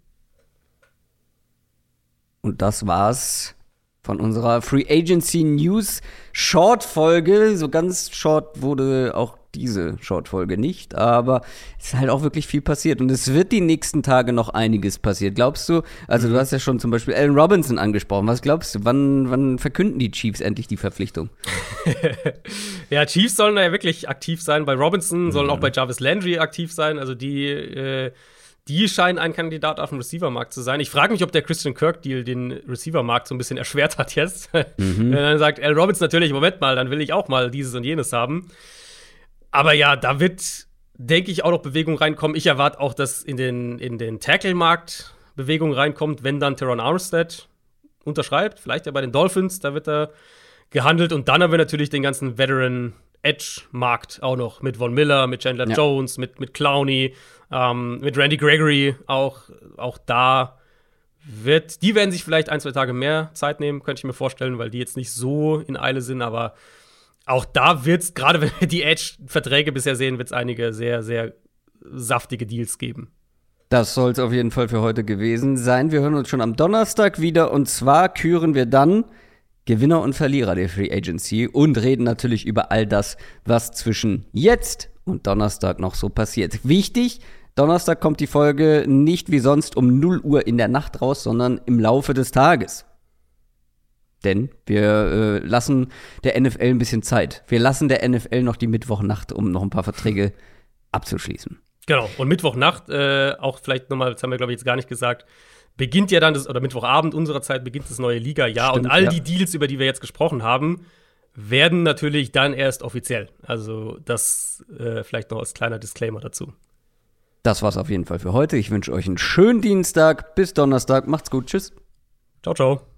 Und das war's von unserer Free Agency News Short Folge. So ganz short wurde auch diese Short-Folge nicht, aber es ist halt auch wirklich viel passiert und es wird die nächsten Tage noch einiges passiert. Glaubst du, also mhm. du hast ja schon zum Beispiel Allen Robinson angesprochen, was glaubst du, wann, wann verkünden die Chiefs endlich die Verpflichtung? ja, Chiefs sollen ja wirklich aktiv sein, bei Robinson sollen mhm. auch bei Jarvis Landry aktiv sein, also die äh, die scheinen ein Kandidat auf dem Receiver-Markt zu sein. Ich frage mich, ob der Christian Kirk-Deal den Receiver-Markt so ein bisschen erschwert hat jetzt. Mhm. Wenn dann sagt Al Robbins natürlich, Moment mal, dann will ich auch mal dieses und jenes haben. Aber ja, da wird, denke ich, auch noch Bewegung reinkommen. Ich erwarte auch, dass in den, in den Tackle-Markt Bewegung reinkommt, wenn dann Teron Armstead unterschreibt. Vielleicht ja bei den Dolphins, da wird er gehandelt. Und dann haben wir natürlich den ganzen Veteran Edge-Markt auch noch mit Von Miller, mit Chandler ja. Jones, mit, mit Clowney, ähm, mit Randy Gregory. Auch, auch da wird, die werden sich vielleicht ein, zwei Tage mehr Zeit nehmen, könnte ich mir vorstellen, weil die jetzt nicht so in Eile sind, aber auch da wird es, gerade wenn wir die Edge-Verträge bisher sehen, wird es einige sehr, sehr saftige Deals geben. Das soll es auf jeden Fall für heute gewesen sein. Wir hören uns schon am Donnerstag wieder und zwar küren wir dann Gewinner und Verlierer der Free Agency und reden natürlich über all das, was zwischen jetzt und Donnerstag noch so passiert. Wichtig, Donnerstag kommt die Folge nicht wie sonst um 0 Uhr in der Nacht raus, sondern im Laufe des Tages. Denn wir äh, lassen der NFL ein bisschen Zeit. Wir lassen der NFL noch die Mittwochnacht, um noch ein paar Verträge abzuschließen. Genau. Und Mittwochnacht, äh, auch vielleicht nochmal, das haben wir, glaube ich, jetzt gar nicht gesagt, beginnt ja dann, das, oder Mittwochabend unserer Zeit beginnt das neue Liga-Jahr. Und all ja. die Deals, über die wir jetzt gesprochen haben, werden natürlich dann erst offiziell. Also das äh, vielleicht noch als kleiner Disclaimer dazu. Das war's auf jeden Fall für heute. Ich wünsche euch einen schönen Dienstag. Bis Donnerstag. Macht's gut. Tschüss. Ciao, ciao.